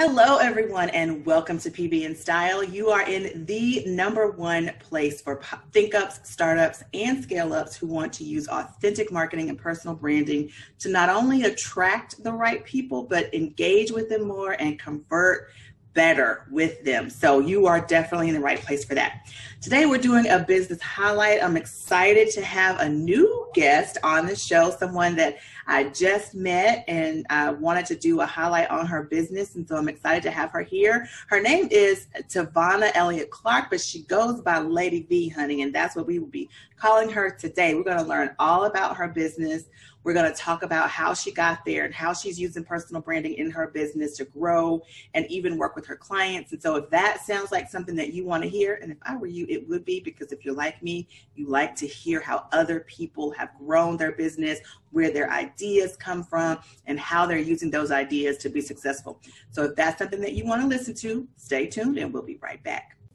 Hello, everyone, and welcome to PB in Style. You are in the number one place for think ups, startups, and scale ups who want to use authentic marketing and personal branding to not only attract the right people, but engage with them more and convert better with them. So you are definitely in the right place for that. Today we're doing a business highlight. I'm excited to have a new guest on the show, someone that I just met and I wanted to do a highlight on her business. And so I'm excited to have her here. Her name is Tavana Elliott Clark, but she goes by Lady V, honey. And that's what we will be calling her today. We're going to learn all about her business. We're going to talk about how she got there and how she's using personal branding in her business to grow and even work with her clients. And so, if that sounds like something that you want to hear, and if I were you, it would be because if you're like me, you like to hear how other people have grown their business, where their ideas come from, and how they're using those ideas to be successful. So, if that's something that you want to listen to, stay tuned and we'll be right back.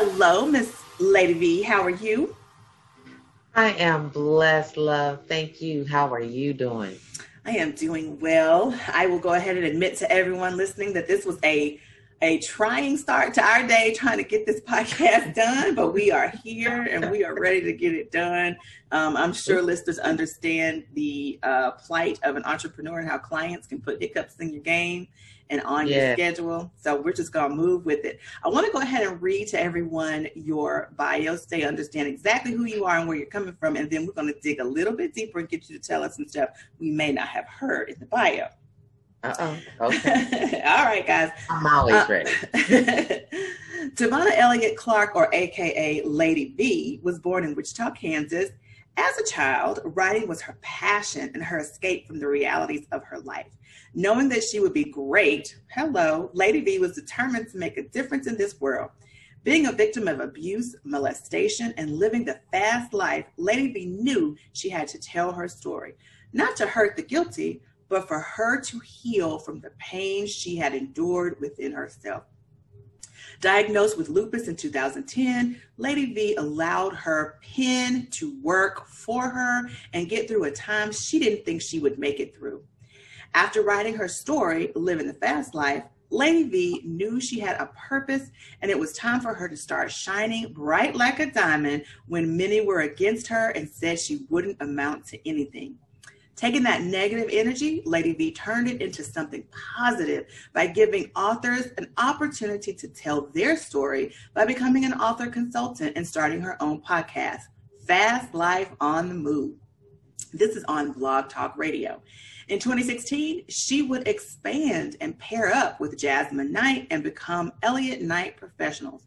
Hello, Miss Lady V. How are you? I am blessed, love. Thank you. How are you doing? I am doing well. I will go ahead and admit to everyone listening that this was a a trying start to our day trying to get this podcast done, but we are here and we are ready to get it done. Um, I'm sure listeners understand the uh, plight of an entrepreneur and how clients can put hiccups in your game and on yeah. your schedule. So we're just going to move with it. I want to go ahead and read to everyone your bio so they understand exactly who you are and where you're coming from. And then we're going to dig a little bit deeper and get you to tell us some stuff we may not have heard in the bio. Uh oh. Okay. All right, guys. I'm always uh, ready. Tavana Elliott Clark, or AKA Lady V, was born in Wichita, Kansas. As a child, writing was her passion and her escape from the realities of her life. Knowing that she would be great, hello, Lady V was determined to make a difference in this world. Being a victim of abuse, molestation, and living the fast life, Lady V knew she had to tell her story, not to hurt the guilty, but for her to heal from the pain she had endured within herself. Diagnosed with lupus in 2010, Lady V allowed her pen to work for her and get through a time she didn't think she would make it through. After writing her story, Living the Fast Life, Lady V knew she had a purpose and it was time for her to start shining bright like a diamond when many were against her and said she wouldn't amount to anything. Taking that negative energy, Lady V turned it into something positive by giving authors an opportunity to tell their story by becoming an author consultant and starting her own podcast, Fast Life on the Move. This is on Blog Talk Radio. In 2016, she would expand and pair up with Jasmine Knight and become Elliott Knight Professionals,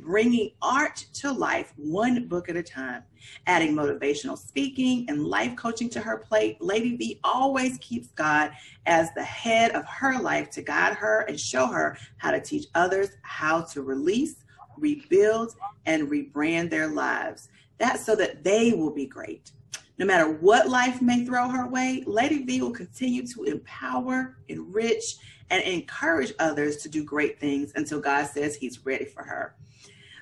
bringing art to life one book at a time. Adding motivational speaking and life coaching to her plate, Lady V always keeps God as the head of her life to guide her and show her how to teach others how to release, rebuild, and rebrand their lives. That's so that they will be great. No matter what life may throw her way, Lady V will continue to empower, enrich, and encourage others to do great things until God says He's ready for her.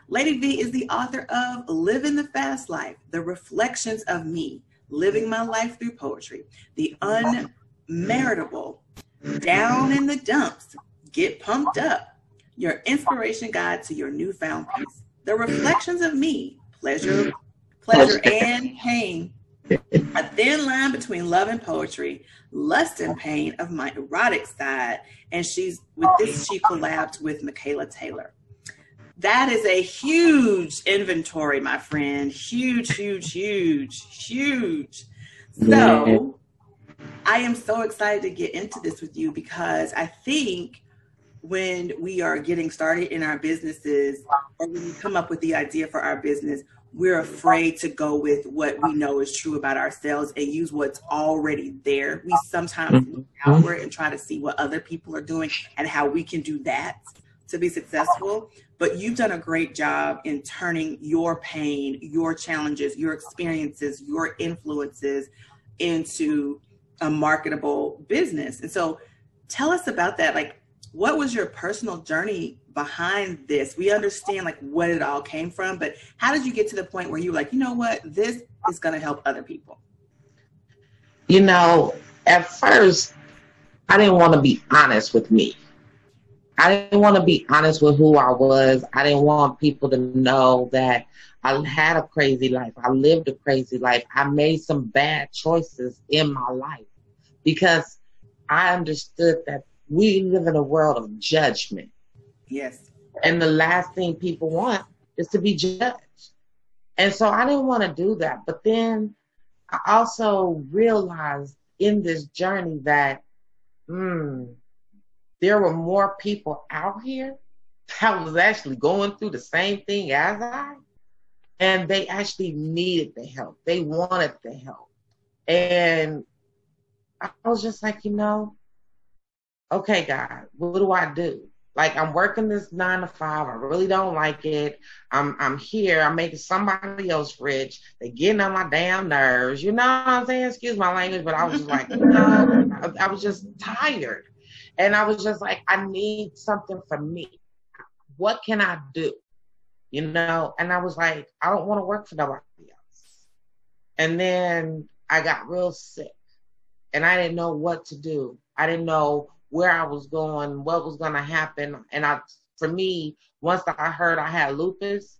Lady V is the author of Living the Fast Life, The Reflections of Me, Living My Life Through Poetry, The Unmeritable, Down in the Dumps, Get Pumped Up, Your Inspiration Guide to Your Newfound Peace, The Reflections of Me, Pleasure, Pleasure and Pain, a thin line between love and poetry, lust and pain of my erotic side. And she's with this, she collabed with Michaela Taylor. That is a huge inventory, my friend. Huge, huge, huge, huge. So I am so excited to get into this with you because I think when we are getting started in our businesses or when we come up with the idea for our business, we're afraid to go with what we know is true about ourselves and use what's already there. We sometimes look mm-hmm. outward and try to see what other people are doing and how we can do that to be successful. But you've done a great job in turning your pain, your challenges, your experiences, your influences into a marketable business. And so tell us about that. Like, what was your personal journey behind this? We understand like what it all came from, but how did you get to the point where you were like, you know what, this is going to help other people? You know, at first, I didn't want to be honest with me. I didn't want to be honest with who I was. I didn't want people to know that I had a crazy life. I lived a crazy life. I made some bad choices in my life because I understood that we live in a world of judgment. Yes. And the last thing people want is to be judged. And so I didn't want to do that. But then I also realized in this journey that, hmm, there were more people out here that was actually going through the same thing as I, and they actually needed the help. They wanted the help. And I was just like, you know, okay, God, what do I do? Like I'm working this nine to five. I really don't like it. I'm I'm here. I'm making somebody else rich. They're getting on my damn nerves. You know what I'm saying? Excuse my language, but I was just like, know, I, I was just tired. And I was just like, I need something for me. What can I do? You know? And I was like, I don't want to work for nobody else. And then I got real sick and I didn't know what to do. I didn't know where I was going, what was going to happen. And I, for me, once I heard I had lupus,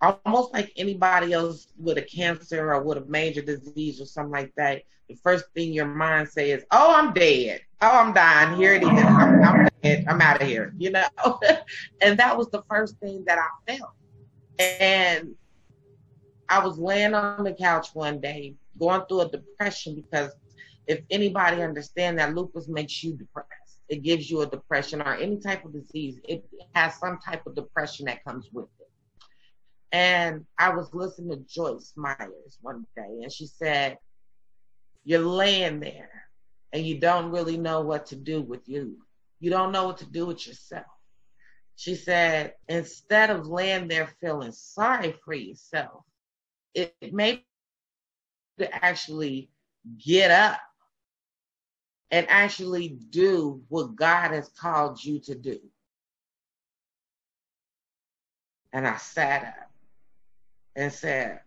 almost like anybody else with a cancer or with a major disease or something like that, the first thing your mind says, "Oh, I'm dead. Oh, I'm dying. Here it is. I'm, I'm dead. I'm out of here." You know, and that was the first thing that I felt. And I was laying on the couch one day, going through a depression because if anybody understand that lupus makes you depressed, it gives you a depression or any type of disease. It has some type of depression that comes with it. And I was listening to Joyce Myers one day, and she said, You're laying there and you don't really know what to do with you. You don't know what to do with yourself. She said, Instead of laying there feeling sorry for yourself, it, it may to actually get up and actually do what God has called you to do. And I sat up and said,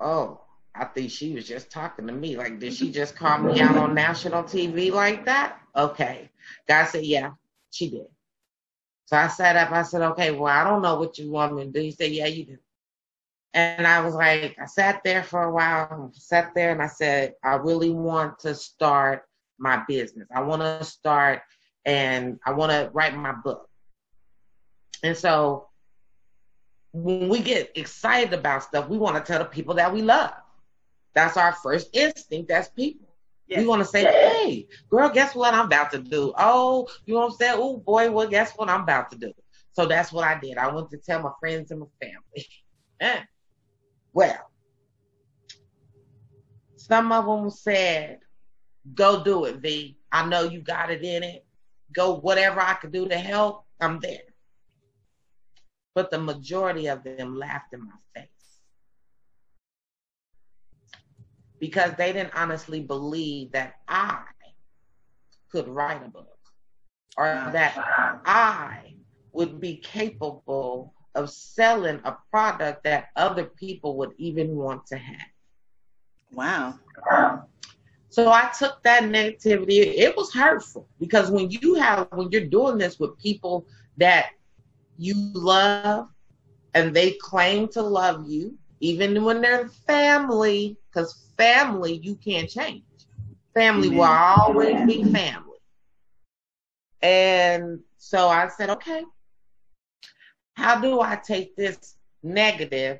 Oh, I think she was just talking to me. Like, did she just call me out on national TV like that? Okay. God said, Yeah, she did. So I sat up. I said, Okay, well, I don't know what you want me to do. He said, Yeah, you do. And I was like, I sat there for a while, sat there and I said, I really want to start my business. I want to start and I want to write my book. And so when we get excited about stuff, we want to tell the people that we love. That's our first instinct That's people. Yes. We want to say, hey, girl, guess what I'm about to do? Oh, you know what I'm saying? Oh, boy, well, guess what I'm about to do? So that's what I did. I went to tell my friends and my family. Eh. well, some of them said, Go do it, V. I know you got it in it. Go whatever I could do to help, I'm there. But the majority of them laughed in my face. Because they didn't honestly believe that I could write a book or that I would be capable of selling a product that other people would even want to have. Wow. So I took that negativity. It was hurtful because when you have when you're doing this with people that you love and they claim to love you, even when they're family, because family you can't change. Family will always be family. And so I said, okay, how do I take this negative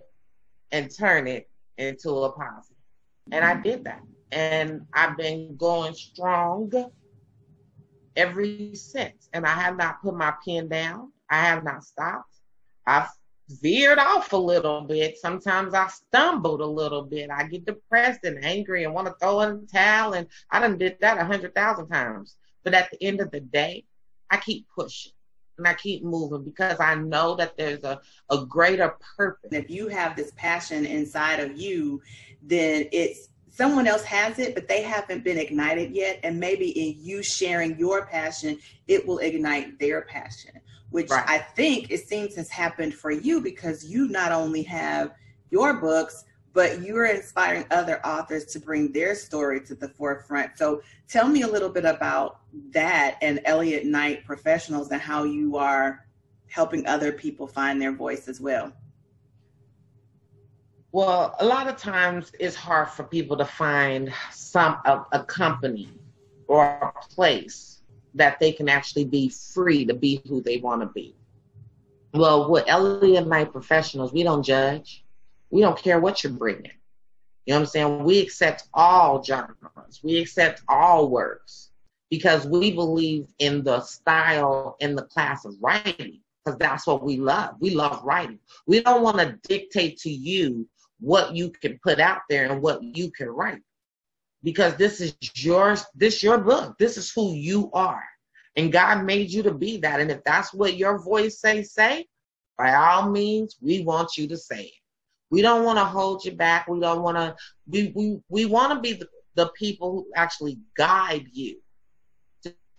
and turn it into a positive? And I mm-hmm. did that and I've been going strong ever since. And I have not put my pen down. I have not stopped. I've veered off a little bit. Sometimes I stumbled a little bit. I get depressed and angry and want to throw in the towel. And I done did that a hundred thousand times. But at the end of the day, I keep pushing and I keep moving because I know that there's a, a greater purpose. If you have this passion inside of you, then it's someone else has it, but they haven't been ignited yet. And maybe in you sharing your passion, it will ignite their passion which right. I think it seems has happened for you because you not only have your books, but you are inspiring other authors to bring their story to the forefront. So tell me a little bit about that and Elliott Knight Professionals and how you are helping other people find their voice as well. Well, a lot of times it's hard for people to find some a, a company or a place that they can actually be free to be who they want to be. Well, with and Knight professionals, we don't judge. We don't care what you're bringing. You know what I'm saying? We accept all genres. We accept all works because we believe in the style in the class of writing because that's what we love. We love writing. We don't want to dictate to you what you can put out there and what you can write. Because this is yours this your book. This is who you are. And god made you to be that. And if that's what your voice say say by all means we want you to say it. We don't want to hold you back. We don't want to we we, we want to be the, the people who actually guide you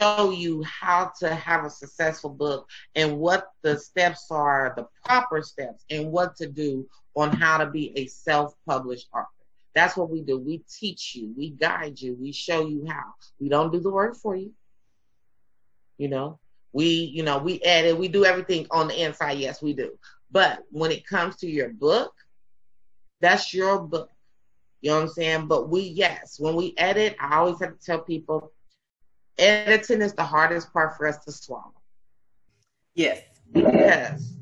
show you how to have a successful book and what the steps are the proper steps and what to do on how to be a self-published author that's what we do. We teach you, we guide you, we show you how. We don't do the work for you. You know, we, you know, we edit, we do everything on the inside. Yes, we do. But when it comes to your book, that's your book. You know what I'm saying? But we, yes, when we edit, I always have to tell people editing is the hardest part for us to swallow. Yes. Because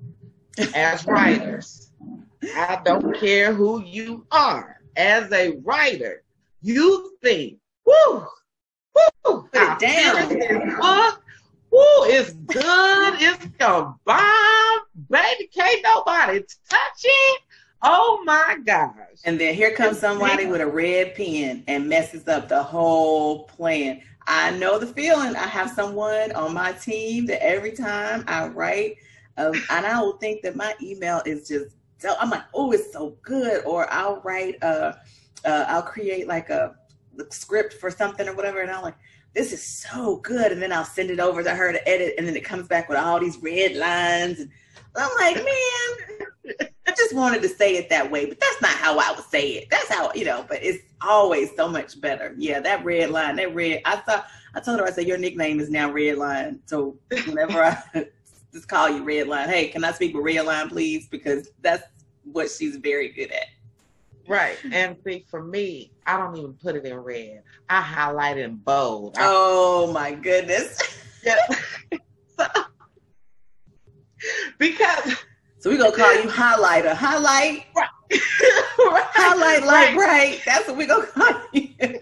as writers, I don't care who you are as a writer, you think, whoo, whoo, put it down. Book, whoo, it's good, it's a bomb, baby, can't nobody touch it. Oh my gosh. And then here comes somebody with a red pen and messes up the whole plan. I know the feeling. I have someone on my team that every time I write, um, and I will think that my email is just so I'm like, oh, it's so good. Or I'll write, uh, uh, I'll create like a script for something or whatever, and I'm like, this is so good. And then I'll send it over to her to edit, and then it comes back with all these red lines. And I'm like, man, I just wanted to say it that way, but that's not how I would say it. That's how you know. But it's always so much better. Yeah, that red line, that red. I thought I told her I said your nickname is now Red Line. So whenever I just call you Red Line. Hey, can I speak with Red Line, please? Because that's what she's very good at. Right. And see, for me, I don't even put it in red. I highlight it in bold. Oh my goodness. Yeah. so, because so we're gonna call you highlighter. Highlight. Right. right. Highlight like right. right. That's what we're gonna call you.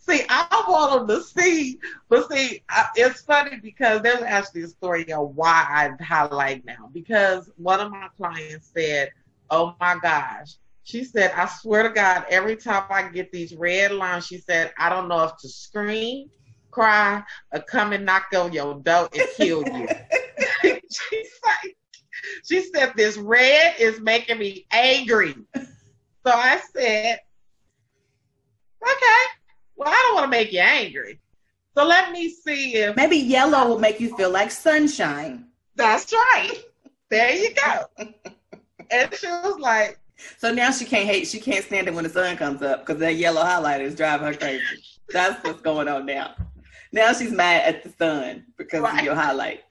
see, I want them to see, but see, I, it's funny because there's actually a story of why I highlight now. Because one of my clients said, "Oh my gosh," she said, "I swear to God, every time I get these red lines, she said, I don't know if to scream, cry, or come and knock on your door and kill you." she said, "She said this red is making me angry." So I said, "Okay." Well, I don't want to make you angry. So let me see if maybe yellow will make you feel like sunshine. That's right. There you go. and she was like, so now she can't hate. She can't stand it when the sun comes up because that yellow highlighter is driving her crazy. That's what's going on now. Now she's mad at the sun because right. of your highlight.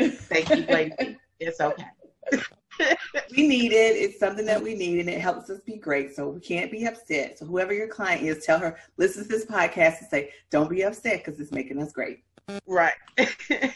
Thank you. It's okay. we need it. It's something that we need, and it helps us be great. So we can't be upset. So whoever your client is, tell her listen to this podcast and say, "Don't be upset because it's making us great." Right.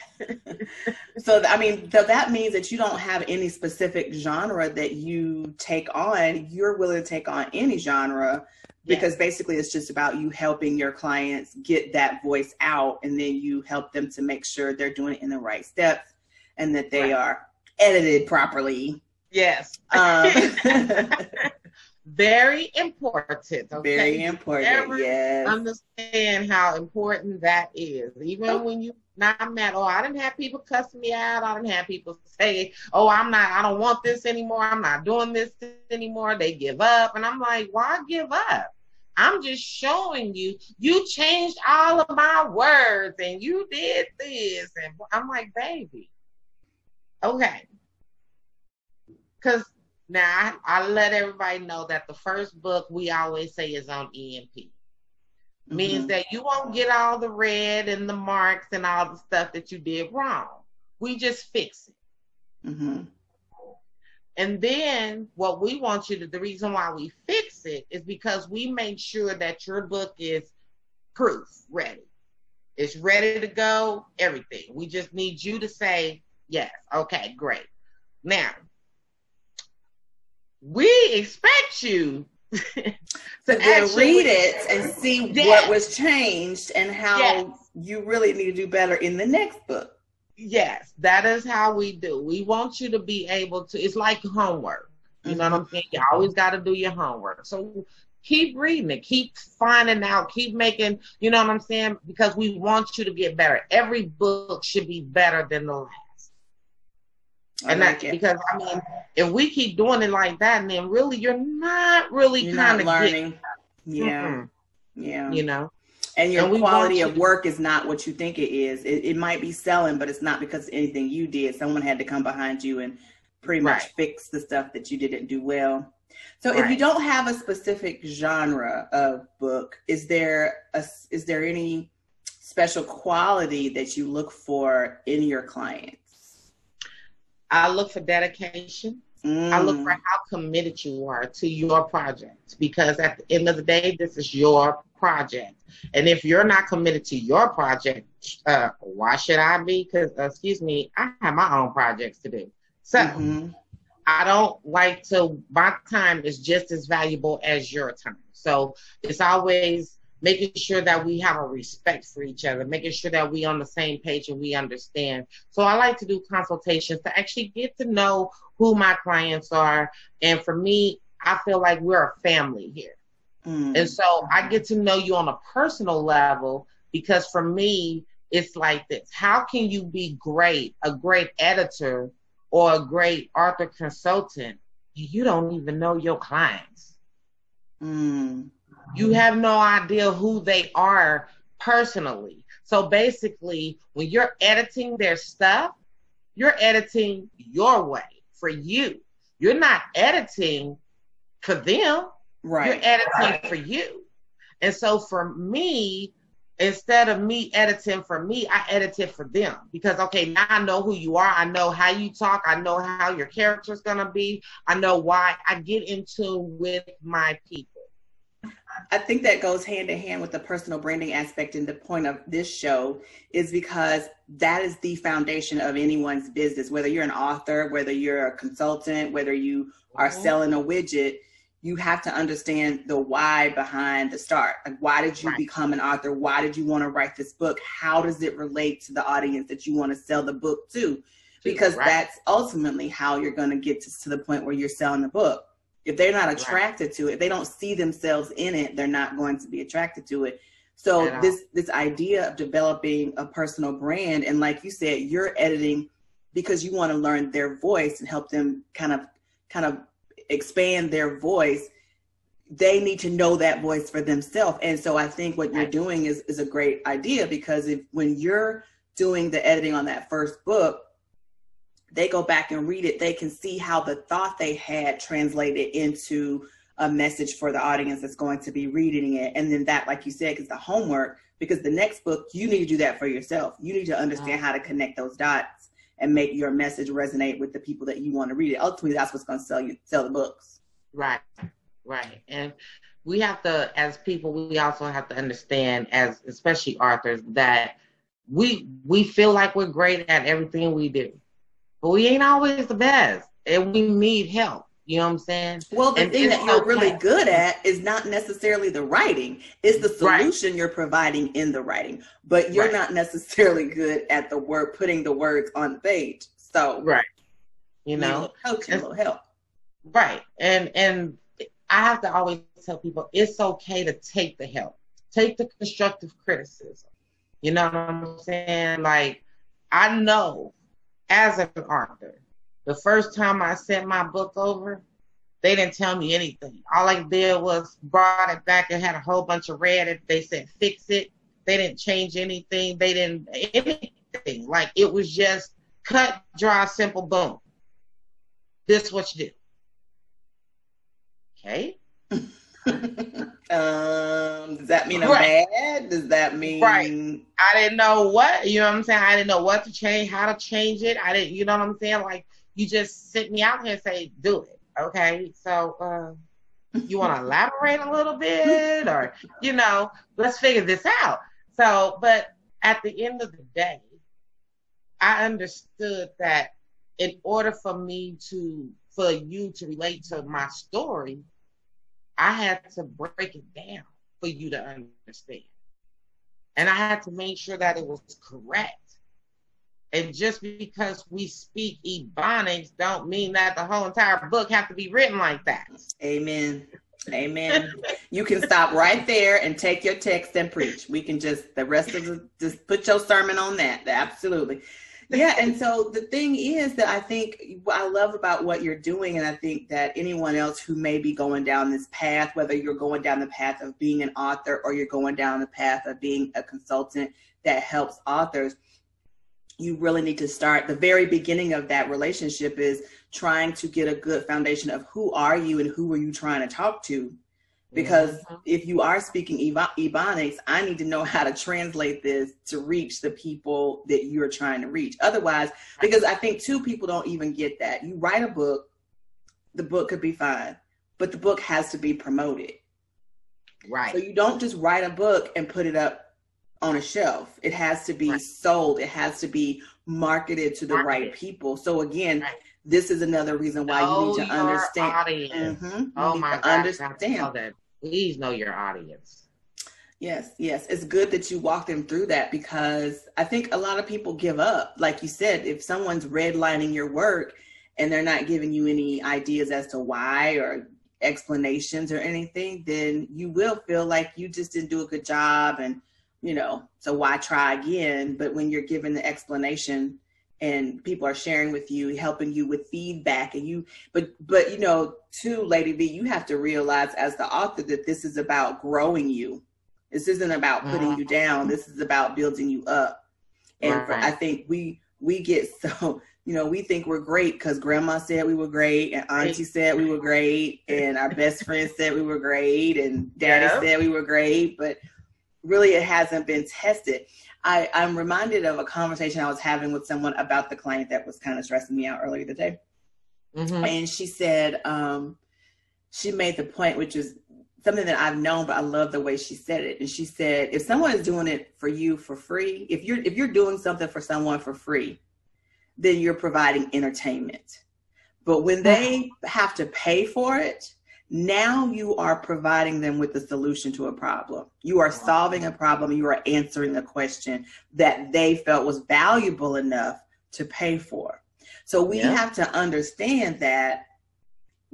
so I mean, so that means that you don't have any specific genre that you take on. You're willing to take on any genre because yes. basically it's just about you helping your clients get that voice out, and then you help them to make sure they're doing it in the right steps and that they right. are edited properly. Yes. Um, very important. Okay? Very important. yes. Understand how important that is. Even oh. when you not mad. Oh, I didn't have people cussing me out. I didn't have people say, "Oh, I'm not. I don't want this anymore. I'm not doing this anymore." They give up, and I'm like, "Why give up?" I'm just showing you. You changed all of my words, and you did this, and I'm like, "Baby, okay." Because now I, I let everybody know that the first book we always say is on EMP means mm-hmm. that you won't get all the red and the marks and all the stuff that you did wrong. We just fix it. Mm-hmm. And then what we want you to, the reason why we fix it is because we make sure that your book is proof ready. It's ready to go, everything. We just need you to say, yes, okay, great. Now, we expect you to actually read it and see yes. what was changed and how yes. you really need to do better in the next book. Yes, that is how we do. We want you to be able to. It's like homework. You mm-hmm. know what I'm saying? You always got to do your homework. So keep reading it, keep finding out, keep making. You know what I'm saying? Because we want you to get better. Every book should be better than the last and like that, because I mean, if we keep doing it like that, then really you're not really kind of learning. yeah, mm-hmm. yeah, you know. And your and quality of work is not what you think it is. It, it, might be selling, but it's not because of anything you did. Someone had to come behind you and pretty much right. fix the stuff that you didn't do well. So right. if you don't have a specific genre of book, is there a is there any special quality that you look for in your client? I look for dedication. Mm. I look for mm. how committed you are to your project because at the end of the day, this is your project. And if you're not committed to your project, uh, why should I be? Because, uh, excuse me, I have my own projects to do. So mm-hmm. I don't like to, my time is just as valuable as your time. So it's always making sure that we have a respect for each other, making sure that we on the same page and we understand. So I like to do consultations to actually get to know who my clients are. And for me, I feel like we're a family here. Mm. And so I get to know you on a personal level because for me, it's like this. How can you be great, a great editor or a great author consultant? You don't even know your clients. Mm. You have no idea who they are personally. So basically, when you're editing their stuff, you're editing your way for you. You're not editing for them. Right. You're editing right. for you. And so for me, instead of me editing for me, I edited for them because okay, now I know who you are. I know how you talk. I know how your character's gonna be. I know why I get into with my people. I think that goes hand in hand with the personal branding aspect. And the point of this show is because that is the foundation of anyone's business, whether you're an author, whether you're a consultant, whether you are mm-hmm. selling a widget. You have to understand the why behind the start. Like, why did you right. become an author? Why did you want to write this book? How does it relate to the audience that you want to sell the book to? Because right. that's ultimately how you're going to get to, to the point where you're selling the book if they're not attracted right. to it, if they don't see themselves in it, they're not going to be attracted to it. So this this idea of developing a personal brand and like you said, you're editing because you want to learn their voice and help them kind of kind of expand their voice. They need to know that voice for themselves. And so I think what you're doing is is a great idea because if when you're doing the editing on that first book, they go back and read it, they can see how the thought they had translated into a message for the audience that's going to be reading it. And then that, like you said, is the homework because the next book, you need to do that for yourself. You need to understand how to connect those dots and make your message resonate with the people that you want to read it. Ultimately, that's what's going to sell you, sell the books. Right, right. And we have to, as people, we also have to understand, as especially authors, that we we feel like we're great at everything we do but we ain't always the best and we need help. You know what I'm saying? Well, the and thing that you're okay. really good at is not necessarily the writing. It's the solution right. you're providing in the writing, but you're right. not necessarily good at the word putting the words on the page. So right, you know, coaching, a little help. Right, and and I have to always tell people it's okay to take the help, take the constructive criticism. You know what I'm saying? Like, I know as an author, the first time I sent my book over, they didn't tell me anything. All I did was brought it back and had a whole bunch of red. If They said fix it. They didn't change anything. They didn't anything. Like it was just cut, dry, simple, boom. This is what you do. Okay. um, does that mean I'm right. bad? Does that mean right? I didn't know what you know what I'm saying. I didn't know what to change, how to change it. I didn't, you know what I'm saying. Like you just sent me out here and say, do it. Okay, so uh, you want to elaborate a little bit, or you know, let's figure this out. So, but at the end of the day, I understood that in order for me to, for you to relate to my story, I had to break it down for you to understand. And I had to make sure that it was correct. And just because we speak Ebonics don't mean that the whole entire book have to be written like that. Amen. Amen. you can stop right there and take your text and preach. We can just the rest of the just put your sermon on that. Absolutely yeah and so the thing is that i think i love about what you're doing and i think that anyone else who may be going down this path whether you're going down the path of being an author or you're going down the path of being a consultant that helps authors you really need to start the very beginning of that relationship is trying to get a good foundation of who are you and who are you trying to talk to because mm-hmm. if you are speaking ebonics i need to know how to translate this to reach the people that you're trying to reach otherwise because i think two people don't even get that you write a book the book could be fine but the book has to be promoted right so you don't just write a book and put it up on a shelf it has to be right. sold it has to be marketed to the marketed. right people so again right this is another reason why know you need to understand. Mm-hmm. Oh my God! Understand that please know your audience. Yes, yes. It's good that you walk them through that because I think a lot of people give up. Like you said, if someone's redlining your work and they're not giving you any ideas as to why or explanations or anything, then you will feel like you just didn't do a good job and you know, so why try again? But when you're given the explanation and people are sharing with you helping you with feedback and you but but you know too lady v you have to realize as the author that this is about growing you this isn't about putting mm-hmm. you down this is about building you up and right. for, i think we we get so you know we think we're great because grandma said we were great and auntie said we were great and our best friend said we were great and daddy yeah. said we were great but really it hasn't been tested I, I'm reminded of a conversation I was having with someone about the client that was kind of stressing me out earlier today. Mm-hmm. And she said, um, she made the point, which is something that I've known, but I love the way she said it. And she said, if someone is doing it for you for free, if you're if you're doing something for someone for free, then you're providing entertainment. But when they have to pay for it, now you are providing them with the solution to a problem. You are solving a problem. You are answering a question that they felt was valuable enough to pay for. So we yeah. have to understand that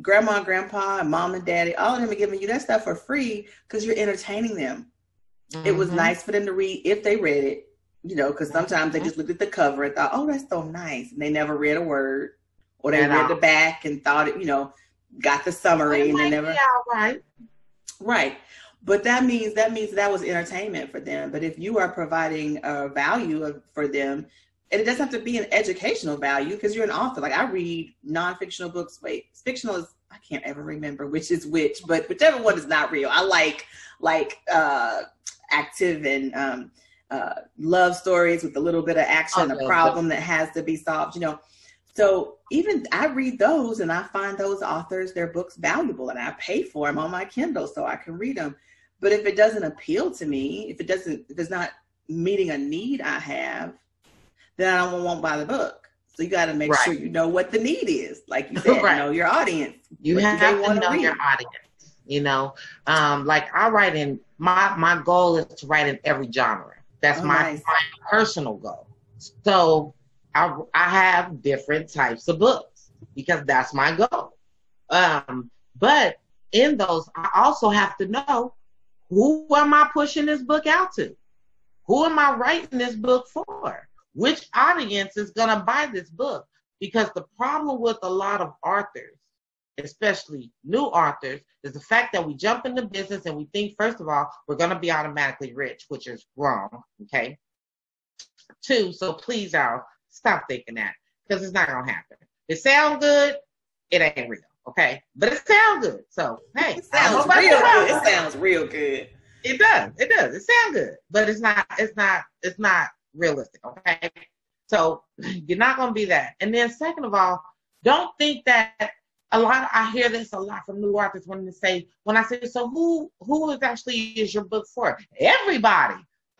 grandma, grandpa, and mom and daddy, all of them are giving you that stuff for free because you're entertaining them. Mm-hmm. It was mm-hmm. nice for them to read if they read it, you know, because sometimes they mm-hmm. just looked at the cover and thought, oh, that's so nice. And they never read a word or they read the back and thought it, you know, got the summary and they never right. Right. But that means that means that was entertainment for them. But if you are providing a value for them, and it doesn't have to be an educational value because you're an author. Like I read non-fictional books. Wait, fictional is I can't ever remember which is which, but whichever one is not real. I like like uh active and um uh love stories with a little bit of action, a problem that has to be solved, you know. So even I read those and I find those authors, their books valuable and I pay for them on my Kindle so I can read them. But if it doesn't appeal to me, if it doesn't, if it's not meeting a need I have, then I won't buy the book. So you got to make right. sure you know what the need is. Like you said, right. know your audience. You have to know read? your audience. You know, um, like I write in my my goal is to write in every genre. That's oh, my, nice. my personal goal. So I, I have different types of books because that's my goal. Um, but in those, I also have to know who am I pushing this book out to? Who am I writing this book for? Which audience is going to buy this book? Because the problem with a lot of authors, especially new authors, is the fact that we jump into business and we think, first of all, we're going to be automatically rich, which is wrong. Okay. Two, so please, y'all, stop thinking that because it's not to happen. It sounds good, it ain't real. Okay. But it sounds good. So, hey, it sounds real good. It sounds real good. It does. It does. It sounds good, but it's not. It's not. It's not realistic. Okay. So you're not to be that. And then second of all, don't think that a lot. I hear this a lot from new authors when they say, when I say, so who who is actually is your book for? Everybody.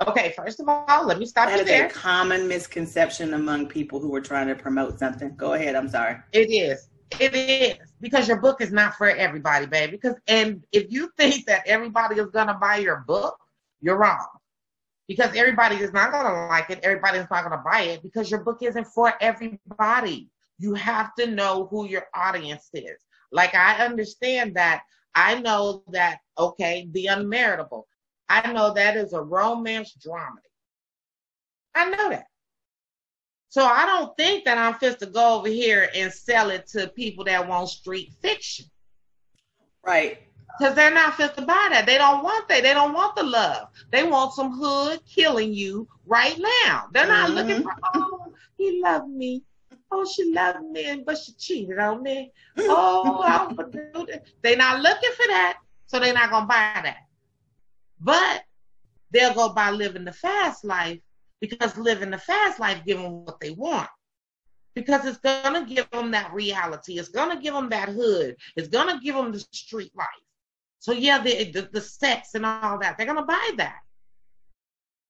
Okay, first of all, let me stop that you is there. a common misconception among people who are trying to promote something. Go ahead. I'm sorry. It is. It is because your book is not for everybody, baby. Because and if you think that everybody is gonna buy your book, you're wrong. Because everybody is not gonna like it. Everybody is not gonna buy it because your book isn't for everybody. You have to know who your audience is. Like I understand that. I know that. Okay, the unmeritable. I know that is a romance dramedy. I know that. So I don't think that I'm fit to go over here and sell it to people that want street fiction. Right. Because they're not fit to buy that. They don't want that. They don't want the love. They want some hood killing you right now. They're not mm-hmm. looking for, oh, he loved me. Oh, she loved me, but she cheated on me. Oh, I'm do that. They're not looking for that, so they're not gonna buy that. But they'll go by living the fast life because living the fast life give them what they want. Because it's gonna give them that reality. It's gonna give them that hood. It's gonna give them the street life. So yeah, the, the, the sex and all that, they're gonna buy that.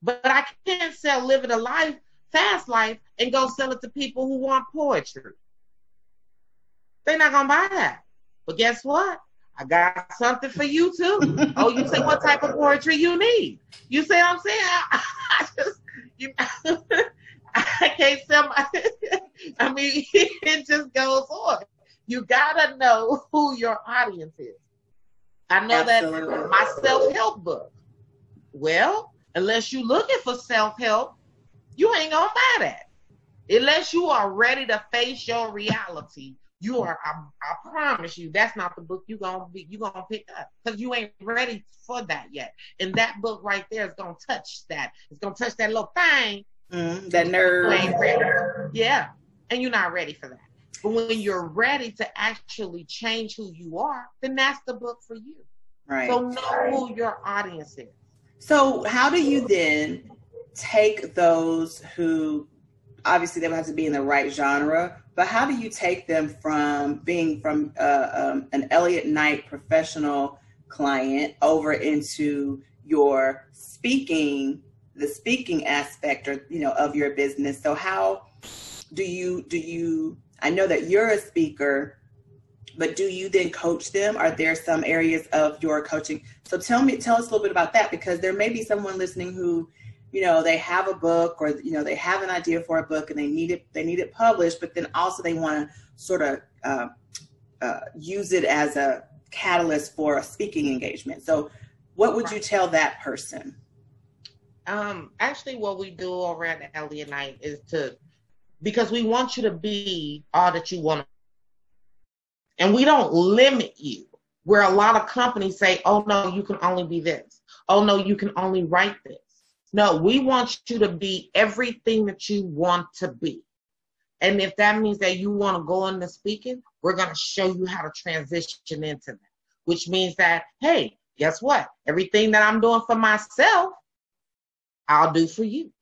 But I can't sell living a life, fast life, and go sell it to people who want poetry. They're not gonna buy that. But guess what? I got something for you too. oh, you say what type of poetry you need? You say what I'm saying? I, I just you I can't sell my I mean it just goes on. You gotta know who your audience is. I know Absolutely. that my self-help book. Well, unless you're looking for self-help, you ain't gonna buy that. Unless you are ready to face your reality you are I, I, promise you that's not the book you gonna be you gonna pick up because you ain't ready for that yet. And that book right there is gonna touch that. It's gonna touch that little thing. Mm, that nerve. Yeah. And you're not ready for that. But when you're ready to actually change who you are then that's the book for you. Right. so know who your audience is. So how do you then take those who obviously they have to be in the right genre but how do you take them from being from uh, um, an Elliott Knight professional client over into your speaking, the speaking aspect, or you know, of your business? So how do you do you? I know that you're a speaker, but do you then coach them? Are there some areas of your coaching? So tell me, tell us a little bit about that because there may be someone listening who you know they have a book or you know they have an idea for a book and they need it they need it published but then also they want to sort of uh, uh, use it as a catalyst for a speaking engagement. So what would you tell that person? Um, actually what we do over at Elliott Knight is to because we want you to be all that you want and we don't limit you. Where a lot of companies say oh no you can only be this. Oh no you can only write this no, we want you to be everything that you want to be. And if that means that you want to go into speaking, we're going to show you how to transition into that, which means that, hey, guess what? Everything that I'm doing for myself, I'll do for you.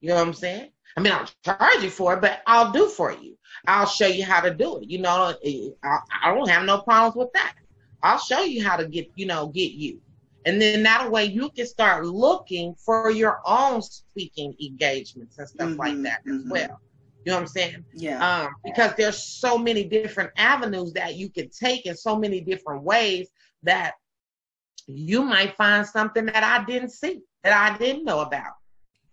You know what I'm saying? I mean, I'll charge you for it, but I'll do for you. I'll show you how to do it. You know, I don't have no problems with that. I'll show you how to get, you know, get you. And then that way you can start looking for your own speaking engagements and stuff mm-hmm, like that mm-hmm. as well. You know what I'm saying? Yeah. Um, because there's so many different avenues that you can take in so many different ways that you might find something that I didn't see, that I didn't know about.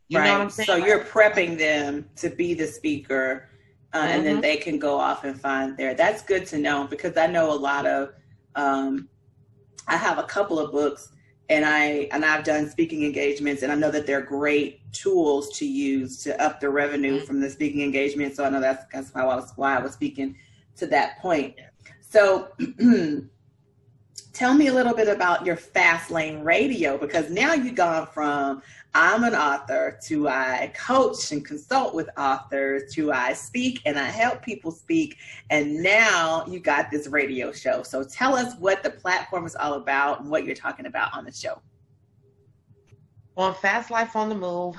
You right. know what I'm saying? So you're prepping them to be the speaker, uh, mm-hmm. and then mm-hmm. they can go off and find there. That's good to know because I know a lot of. Um, I have a couple of books, and I and I've done speaking engagements, and I know that they're great tools to use to up the revenue mm-hmm. from the speaking engagement. So I know that's that's why I was why I was speaking to that point. So. tell me a little bit about your fast lane radio because now you've gone from I'm an author to I coach and consult with authors to I speak and I help people speak and now you got this radio show. So tell us what the platform is all about and what you're talking about on the show. On Fast Life on the Move,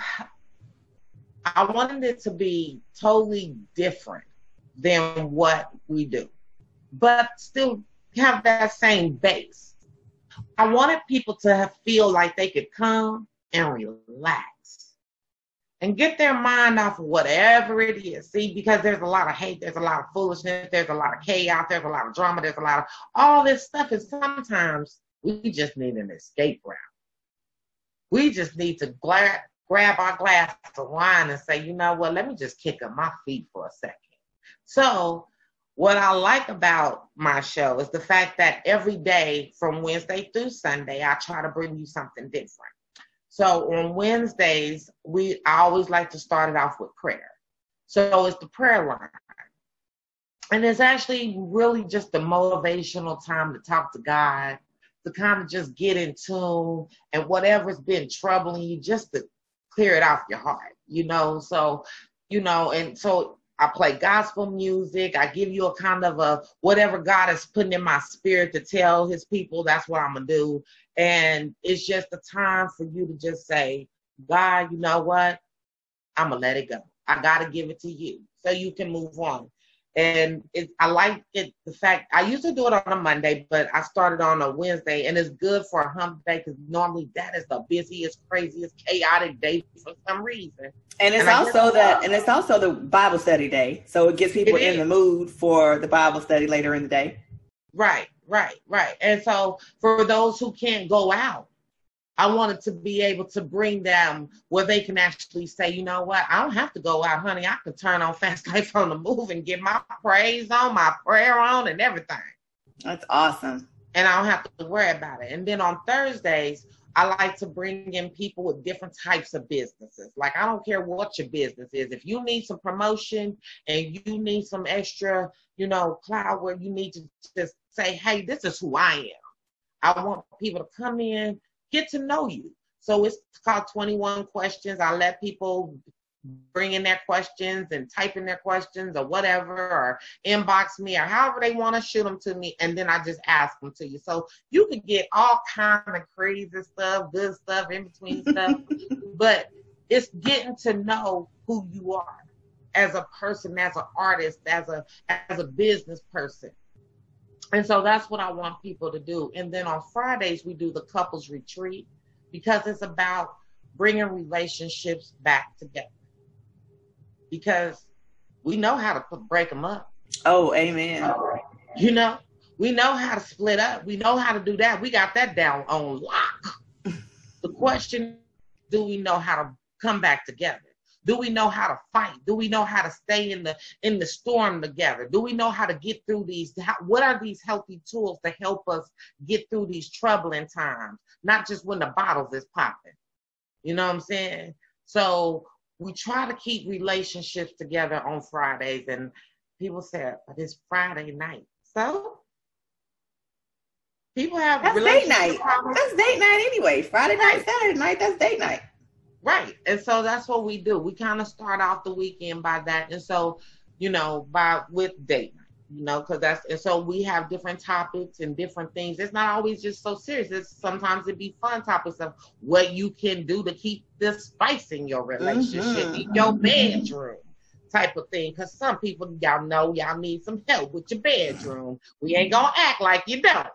I wanted it to be totally different than what we do, but still have that same base. I wanted people to feel like they could come and relax and get their mind off of whatever it is. See, because there's a lot of hate, there's a lot of foolishness, there's a lot of chaos, there's a lot of drama, there's a lot of all this stuff. And sometimes we just need an escape route. We just need to grab our glass of wine and say, you know what, let me just kick up my feet for a second. So what I like about my show is the fact that every day from Wednesday through Sunday, I try to bring you something different. So on Wednesdays, we I always like to start it off with prayer. So it's the prayer line. And it's actually really just a motivational time to talk to God, to kind of just get in tune and whatever's been troubling you, just to clear it off your heart, you know. So, you know, and so I play gospel music. I give you a kind of a whatever God is putting in my spirit to tell his people, that's what I'm going to do. And it's just a time for you to just say, God, you know what? I'm going to let it go. I got to give it to you so you can move on and it, I like it. The fact I used to do it on a Monday, but I started on a Wednesday, and it's good for a hump day because normally that is the busiest, craziest, chaotic day for some reason. And it's and also that, and it's also the Bible study day, so it gets people it in the mood for the Bible study later in the day. Right, right, right. And so for those who can't go out, I wanted to be able to bring them where they can actually say, you know what, I don't have to go out, honey. I can turn on Fast Life on the Move and get my praise on, my prayer on, and everything. That's awesome. And I don't have to worry about it. And then on Thursdays, I like to bring in people with different types of businesses. Like, I don't care what your business is. If you need some promotion and you need some extra, you know, cloud where you need to just say, hey, this is who I am. I want people to come in get to know you. So it's called 21 questions. I let people bring in their questions and type in their questions or whatever, or inbox me or however they want to shoot them to me, and then I just ask them to you. So you could get all kind of crazy stuff, good stuff, in between stuff, but it's getting to know who you are as a person, as an artist, as a as a business person. And so that's what I want people to do. And then on Fridays, we do the couples retreat because it's about bringing relationships back together. Because we know how to break them up. Oh, amen. You know, we know how to split up. We know how to do that. We got that down on lock. the question do we know how to come back together? Do we know how to fight? Do we know how to stay in the in the storm together? Do we know how to get through these? How, what are these healthy tools to help us get through these troubling times? Not just when the bottles is popping. You know what I'm saying? So we try to keep relationships together on Fridays, and people say, "But it's Friday night." So people have that's date night. Problems. That's date night anyway. Friday night, Saturday night. That's date night. Right. And so that's what we do. We kind of start off the weekend by that. And so, you know, by with date night, you know, because that's, and so we have different topics and different things. It's not always just so serious. It's sometimes it be fun topics of what you can do to keep the spice in your relationship, mm-hmm. in your bedroom type of thing. Because some people, y'all know, y'all need some help with your bedroom. We ain't going to act like you don't.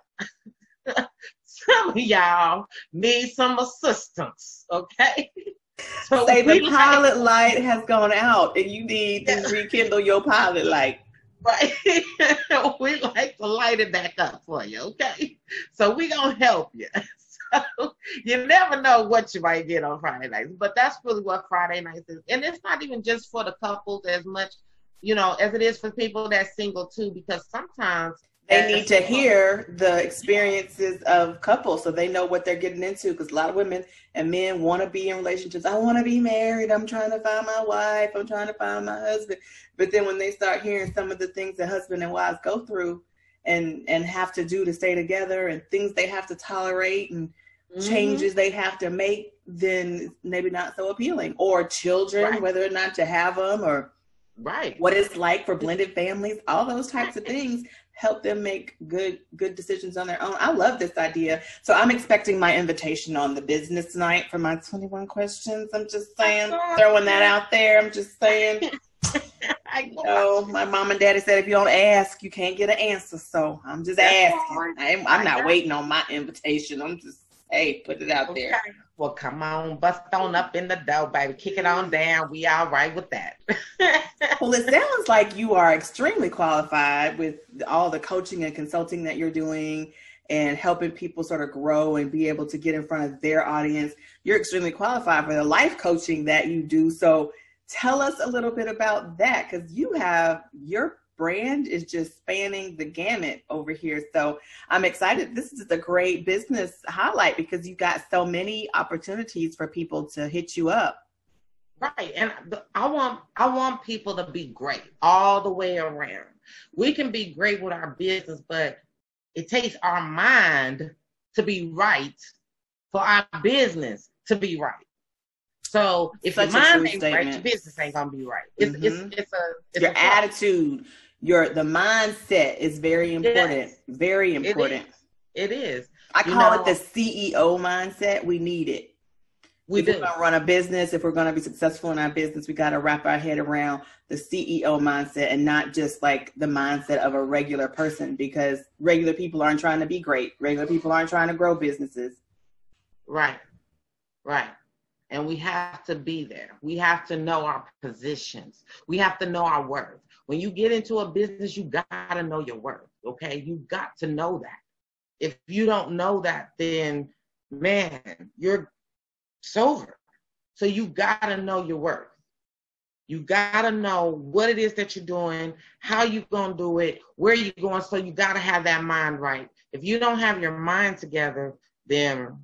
some of y'all need some assistance, okay? So say the pilot light has gone out and you need to rekindle your pilot light. Right. we like to light it back up for you, okay? So we gonna help you. So you never know what you might get on Friday nights. But that's really what Friday nights is. And it's not even just for the couples as much, you know, as it is for people that's single too, because sometimes they need to hear the experiences of couples so they know what they're getting into because a lot of women and men want to be in relationships. I want to be married. I'm trying to find my wife. I'm trying to find my husband. But then when they start hearing some of the things that husband and wives go through and and have to do to stay together and things they have to tolerate and mm-hmm. changes they have to make then maybe not so appealing. Or children right. whether or not to have them or right. what it's like for blended families all those types of things help them make good good decisions on their own i love this idea so i'm expecting my invitation on the business night for my 21 questions i'm just saying throwing that out there i'm just saying I know my mom and daddy said if you don't ask, you can't get an answer. So I'm just That's asking. I'm, I'm not waiting on my invitation. I'm just hey, put it out okay. there. Well, come on, bust on up in the dough, baby. Kick it on down. We all right with that. well, it sounds like you are extremely qualified with all the coaching and consulting that you're doing and helping people sort of grow and be able to get in front of their audience. You're extremely qualified for the life coaching that you do. So Tell us a little bit about that because you have your brand is just spanning the gamut over here. So I'm excited. This is a great business highlight because you got so many opportunities for people to hit you up. Right. And I want I want people to be great all the way around. We can be great with our business, but it takes our mind to be right for our business to be right. So if Such your mind ain't statement. right, your business ain't gonna be right. It's mm-hmm. it's, it's a it's your a attitude, your the mindset is very important. Very important. It is. It is. I call know, it the CEO mindset. We need it. We if do. we're gonna run a business, if we're gonna be successful in our business, we gotta wrap our head around the CEO mindset and not just like the mindset of a regular person because regular people aren't trying to be great. Regular people aren't trying to grow businesses. Right. Right and we have to be there. We have to know our positions. We have to know our worth. When you get into a business, you got to know your worth. Okay. You got to know that. If you don't know that, then man, you're it's over. So you got to know your worth. You got to know what it is that you're doing, how you going to do it, where you going. So you got to have that mind right. If you don't have your mind together, then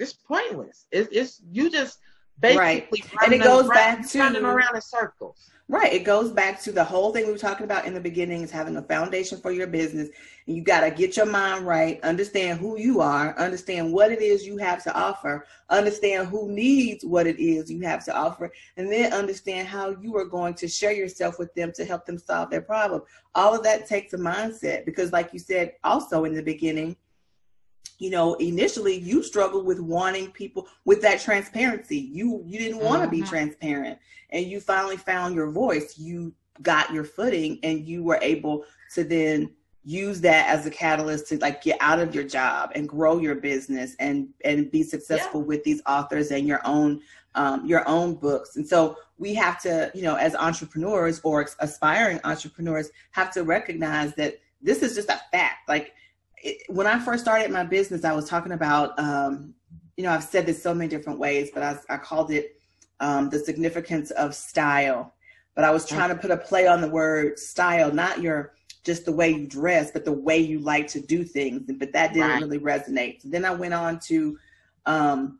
it's pointless. It's, it's you just basically right. and it goes around, back to running around in circles. Right. It goes back to the whole thing we were talking about in the beginning is having a foundation for your business. And you got to get your mind right, understand who you are, understand what it is you have to offer, understand who needs what it is you have to offer, and then understand how you are going to share yourself with them to help them solve their problem. All of that takes a mindset because, like you said also in the beginning, you know initially you struggled with wanting people with that transparency. You you didn't want to mm-hmm. be transparent. And you finally found your voice. You got your footing and you were able to then use that as a catalyst to like get out of your job and grow your business and and be successful yeah. with these authors and your own um, your own books. And so we have to you know as entrepreneurs or aspiring entrepreneurs have to recognize that this is just a fact. Like it, when I first started my business, I was talking about, um, you know, I've said this so many different ways, but I, I called it um, the significance of style. But I was trying to put a play on the word style, not your just the way you dress, but the way you like to do things. But that didn't right. really resonate. So then I went on to um,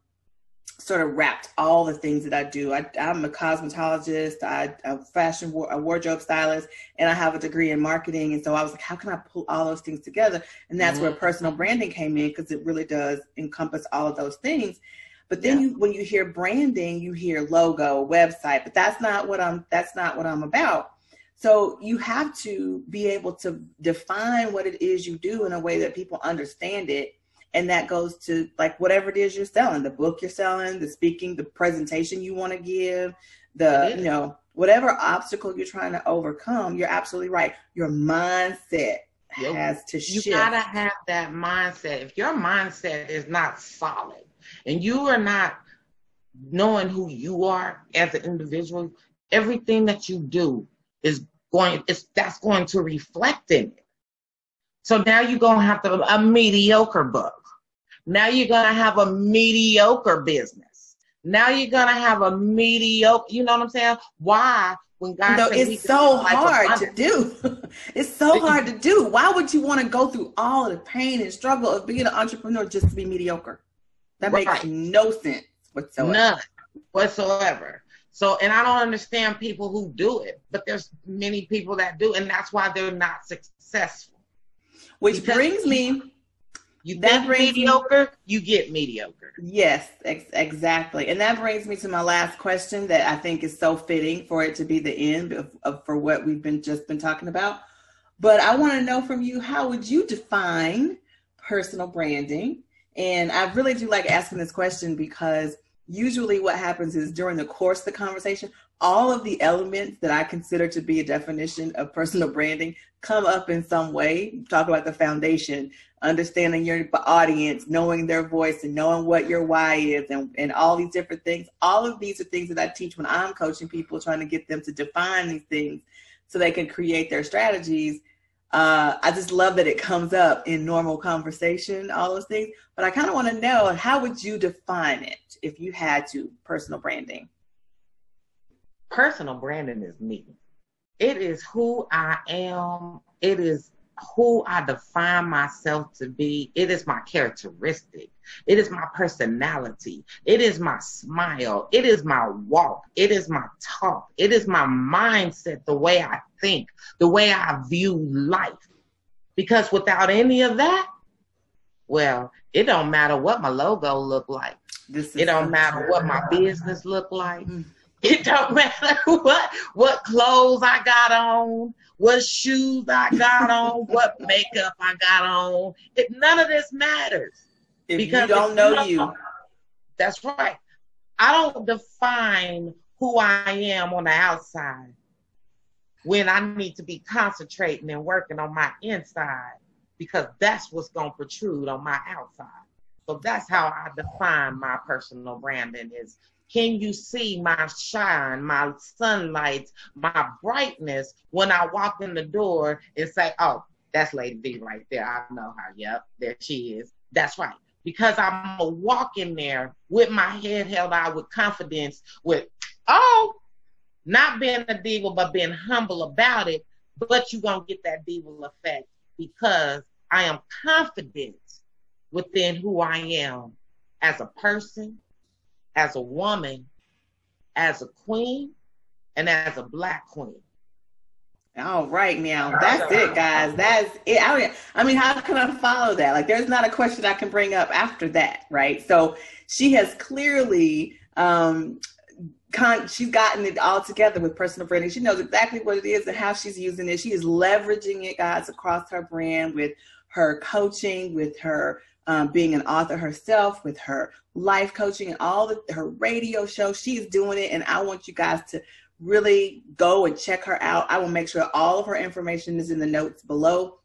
sort of wrapped all the things that I do. I, am a cosmetologist, I, a fashion a wardrobe stylist, and I have a degree in marketing. And so I was like, how can I pull all those things together? And that's mm-hmm. where personal branding came in because it really does encompass all of those things. But then yeah. you, when you hear branding, you hear logo, website, but that's not what I'm. That's not what I'm about. So you have to be able to define what it is you do in a way that people understand it and that goes to like whatever it is you're selling the book you're selling the speaking the presentation you want to give the you know whatever obstacle you're trying to overcome you're absolutely right. Your mindset yep. has to shift. you gotta have that mindset. If your mindset is not solid and you are not knowing who you are as an individual everything that you do is going it's that's going to reflect in it. So now you're gonna have to a mediocre book Now you're going to have a mediocre business. Now you're going to have a mediocre, you know what I'm saying? Why? When God no, it's so hard to do. it's so hard to do. Why would you want to go through all the pain and struggle of being an entrepreneur just to be mediocre? That right. makes no sense whatsoever. None whatsoever. So, and I don't understand people who do it, but there's many people that do, and that's why they're not successful. Which because brings me you that brings mediocre, me, you get mediocre. Yes, ex- exactly. And that brings me to my last question that I think is so fitting for it to be the end of, of for what we've been just been talking about. But I want to know from you, how would you define personal branding? And I really do like asking this question because usually what happens is during the course of the conversation, all of the elements that I consider to be a definition of personal branding come up in some way. Talk about the foundation, understanding your audience, knowing their voice, and knowing what your why is, and, and all these different things. All of these are things that I teach when I'm coaching people, trying to get them to define these things so they can create their strategies. Uh, I just love that it comes up in normal conversation, all those things. But I kind of want to know how would you define it if you had to personal branding? personal branding is me. It is who I am. It is who I define myself to be. It is my characteristic. It is my personality. It is my smile. It is my walk. It is my talk. It is my mindset, the way I think, the way I view life. Because without any of that, well, it don't matter what my logo look like. it don't matter what my business look like. It don't matter what what clothes I got on, what shoes I got on, what makeup I got on. It, none of this matters. If because you don't know you. That's right. I don't define who I am on the outside when I need to be concentrating and working on my inside because that's what's going to protrude on my outside. So that's how I define my personal branding is can you see my shine, my sunlight, my brightness when I walk in the door and say, oh, that's Lady V right there. I know her. Yep, there she is. That's right. Because I'm a walk in there with my head held out with confidence, with, oh, not being a diva, but being humble about it. But you're going to get that diva effect because I am confident within who I am as a person, as a woman, as a queen, and as a black queen. All right, now that's it, guys. That's it. I mean, I mean, how can I follow that? Like, there's not a question I can bring up after that, right? So she has clearly, um, con- she's gotten it all together with personal branding. She knows exactly what it is and how she's using it. She is leveraging it, guys, across her brand with her coaching, with her um, being an author herself, with her life coaching and all the, her radio show. She's doing it, and I want you guys to really go and check her out. I will make sure all of her information is in the notes below.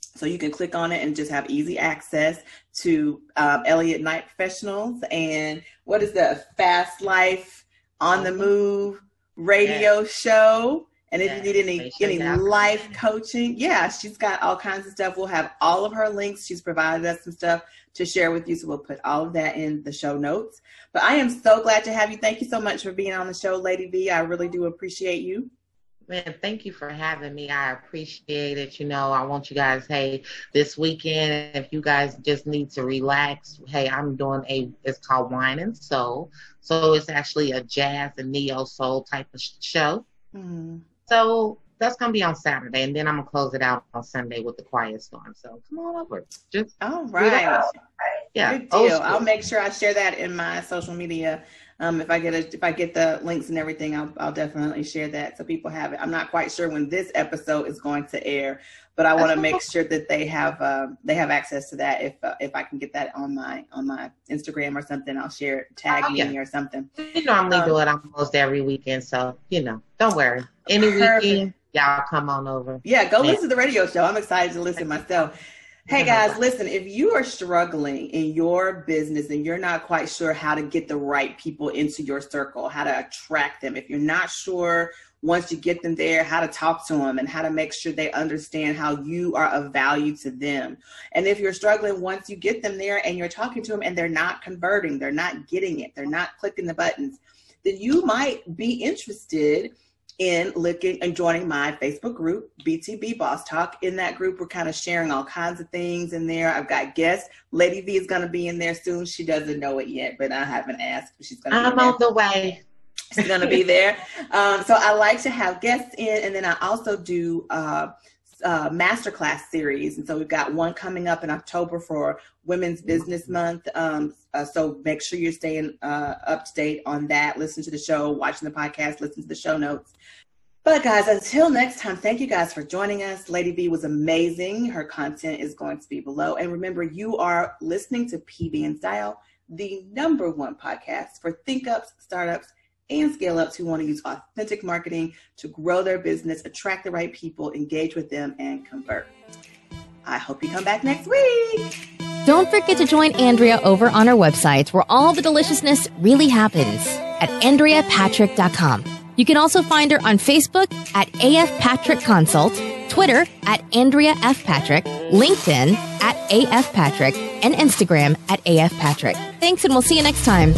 So you can click on it and just have easy access to um, Elliott Night Professionals and what is the Fast Life on the Move radio show. And if you need any any life coaching, yeah, she's got all kinds of stuff. We'll have all of her links. She's provided us some stuff to share with you, so we'll put all of that in the show notes. But I am so glad to have you. Thank you so much for being on the show, Lady V. I really do appreciate you. Man, thank you for having me. I appreciate it. You know, I want you guys, hey, this weekend, if you guys just need to relax, hey, I'm doing a, it's called Wine and Soul. So it's actually a jazz and neo soul type of show. Mm. So that's gonna be on Saturday, and then I'm gonna close it out on Sunday with the Quiet Storm. So come on over. Just all right. Yeah, Good deal. I'll make sure I share that in my social media. Um, if I get a, if I get the links and everything, I'll, I'll definitely share that so people have it. I'm not quite sure when this episode is going to air, but I want to make sure that they have uh, they have access to that. If uh, if I can get that on my on my Instagram or something, I'll share it, tag oh, yeah. me or something. You normally um, do it almost every weekend, so you know, don't worry. Any perfect. weekend, y'all come on over. Yeah, go listen to the radio show. I'm excited to listen myself. Hey guys, listen, if you are struggling in your business and you're not quite sure how to get the right people into your circle, how to attract them, if you're not sure once you get them there, how to talk to them and how to make sure they understand how you are of value to them. And if you're struggling, once you get them there and you're talking to them and they're not converting, they're not getting it, they're not clicking the buttons, then you might be interested in looking and joining my Facebook group, BTB Boss Talk. In that group, we're kind of sharing all kinds of things in there. I've got guests. Lady V is going to be in there soon. She doesn't know it yet, but I haven't asked. She's going to. I'm on the way. She's going to be there. Um, so I like to have guests in, and then I also do. Uh, uh, masterclass series, and so we've got one coming up in October for Women's Business Month. Um, uh, so make sure you're staying uh, up to date on that. Listen to the show, watching the podcast, listen to the show notes. But guys, until next time, thank you guys for joining us. Lady V was amazing. Her content is going to be below. And remember, you are listening to PB and Style, the number one podcast for think ups, startups, and scale ups who want to use authentic marketing to grow their business, attract the right people, engage with them, and convert. I hope you come back next week. Don't forget to join Andrea over on our website where all the deliciousness really happens at AndreaPatrick.com. You can also find her on Facebook at AF Patrick Consult, Twitter at Andrea F. Patrick, LinkedIn at AF Patrick, and Instagram at AF Patrick. Thanks, and we'll see you next time.